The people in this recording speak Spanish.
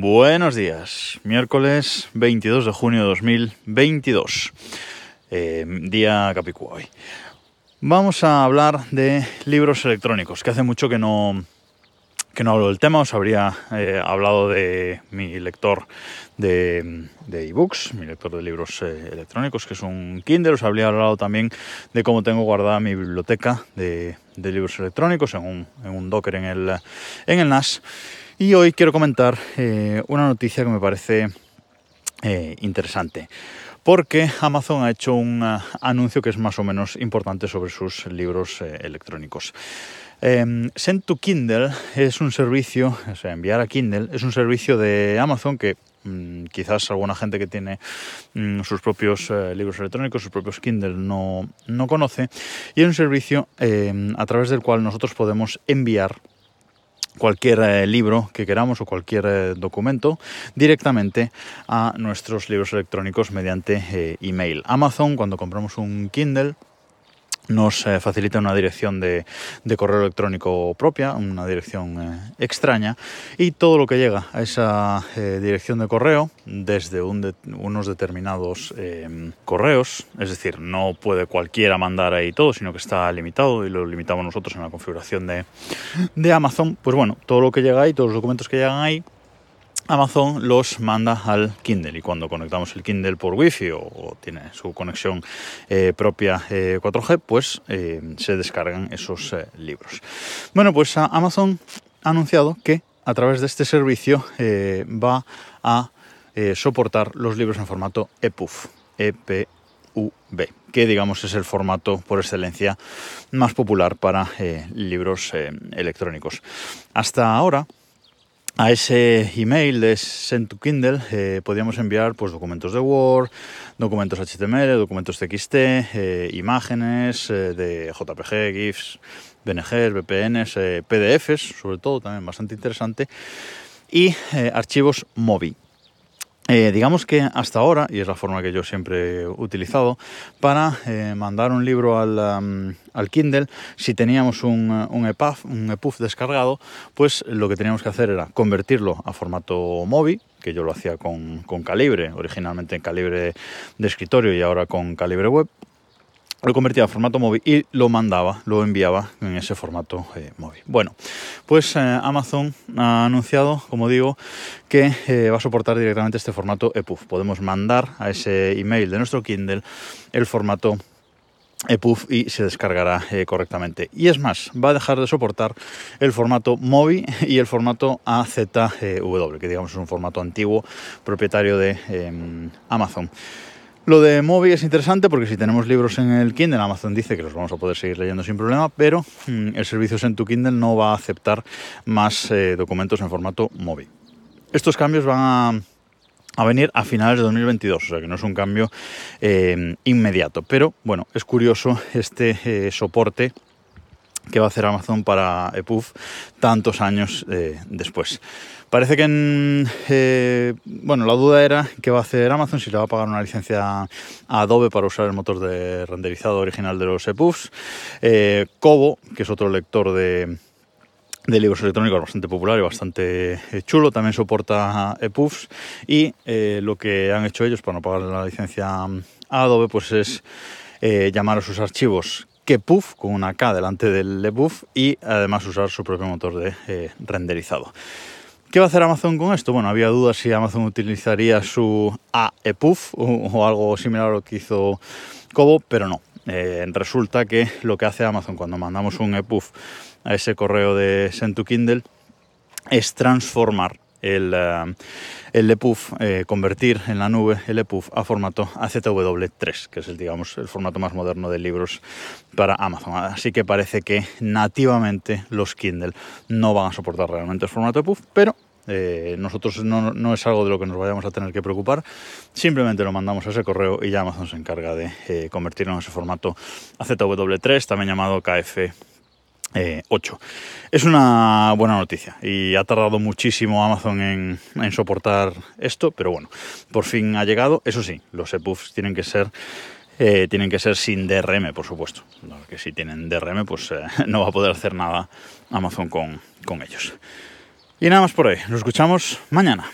Buenos días, miércoles 22 de junio de 2022, eh, día Capicúa hoy. Vamos a hablar de libros electrónicos, que hace mucho que no, que no hablo del tema, os habría eh, hablado de mi lector de, ebooks, mi lector de libros eh, electrónicos, que es un Kindle, os habría hablado también de cómo tengo guardada mi biblioteca de, libros electrónicos en un, en un, Docker en el, en el NAS. Y hoy quiero comentar eh, una noticia que me parece eh, interesante. Porque Amazon ha hecho un uh, anuncio que es más o menos importante sobre sus libros eh, electrónicos. Em, Send to Kindle es un servicio, o sea, enviar a Kindle es un servicio de Amazon que mm, quizás alguna gente que tiene mm, sus propios libros electrónicos, sus propios Kindle no, no conoce. Y es un servicio em, a través del cual nosotros podemos enviar cualquier eh, libro que queramos o cualquier eh, documento directamente a nuestros libros electrónicos mediante eh, email. Amazon, cuando compramos un Kindle, nos eh, facilita una dirección de, correo electrónico propia, una dirección eh, extraña, y todo lo que llega a esa eh, dirección de correo, desde unos determinados correos, es decir, no puede cualquiera mandar ahí todo, sino que está limitado y lo limitamos nosotros en la configuración de, de Amazon, pues bueno, todo lo que llega ahí, todos los documentos que llegan ahí, Amazon los manda al Kindle y cuando conectamos el Kindle por Wi-Fi o, tiene su conexión eh, propia 4G, eh, pues eh, se descargan esos libros. Bueno, pues Amazon ha anunciado que a través de este servicio va a soportar los libros en formato EPUB, EPUB, que digamos es el formato por excelencia más popular para libros electrónicos. Hasta ahora, a ese email de Send to Kindle eh, podíamos enviar pues, documentos de Word, documentos HTML, documentos TXT, eh, imágenes eh, de JPG, GIFs, BNGs, VPNs, PDFs, sobre todo también bastante interesante, y archivos MOBI. Eh, digamos que hasta ahora, y es la forma que yo siempre he utilizado, para eh, mandar un libro al, Kindle, si teníamos un, un, EPUB, un descargado, pues lo que teníamos que hacer era convertirlo a formato MOBI, que yo lo hacía con, con calibre, originalmente en calibre de escritorio y ahora con calibre web, lo convertía a formato móvil y lo mandaba, lo enviaba en ese formato eh, móvil. Bueno, pues eh, Amazon ha anunciado, como digo, que eh, va a soportar directamente este formato EPUB. Podemos mandar a ese email de nuestro Kindle el formato EPUB y se descargará correctamente. Y es más, va a dejar de soportar el formato MOBI y el formato AZW, que digamos es un formato antiguo propietario de em, Amazon. Lo de Mobi es interesante porque si tenemos libros en el Kindle, Amazon dice que los vamos a poder seguir leyendo sin problema, pero mm, el servicio to Kindle no va a aceptar más eh, documentos en formato Mobi. Estos cambios van a, venir a finales de 2022, o sea que no es un cambio eh, inmediato. Pero bueno, es curioso este eh, soporte que va a hacer Amazon para EPUB tantos años después. Parece que en, eh, bueno, la duda era qué va a hacer Amazon, si le va a pagar una licencia a Adobe para usar el motor de renderizado original de los EPUBs. Eh, Kobo, que es otro lector de, libros electrónicos bastante popular y bastante eh, chulo, también soporta EPUBs y lo que han hecho ellos para no pagar la licencia Adobe pues es llamar a sus archivos KEPUF con una K delante del EPUB y además usar su propio motor de renderizado. ¿Qué va a hacer Amazon con esto? Bueno, había dudas si Amazon utilizaría su AEPUF o, algo similar a lo que hizo Kobo, pero no. Eh, resulta que lo que hace Amazon cuando mandamos un EPUF a ese correo de Send to Kindle es transformar el, uh, el EPUB, eh, convertir en la nube el EPUB a formato AZW3, que es el, digamos, el formato más moderno de libros para Amazon. Así que parece que nativamente los Kindle no van a soportar realmente el formato EPUB, pero eh, nosotros no, no, es algo de lo que nos vayamos a tener que preocupar, simplemente lo mandamos a ese correo y ya Amazon se encarga de convertirlo en ese formato AZW3, también llamado KF 8. Eh, es una buena noticia y ha tardado muchísimo Amazon en, soportar esto, pero bueno, por fin ha llegado. Eso sí, los EPUBs tienen que ser eh, tienen que ser sin DRM, por supuesto. Que si tienen DRM, pues eh, no va a poder hacer nada Amazon con, con ellos. Y nada más por hoy. Nos escuchamos mañana.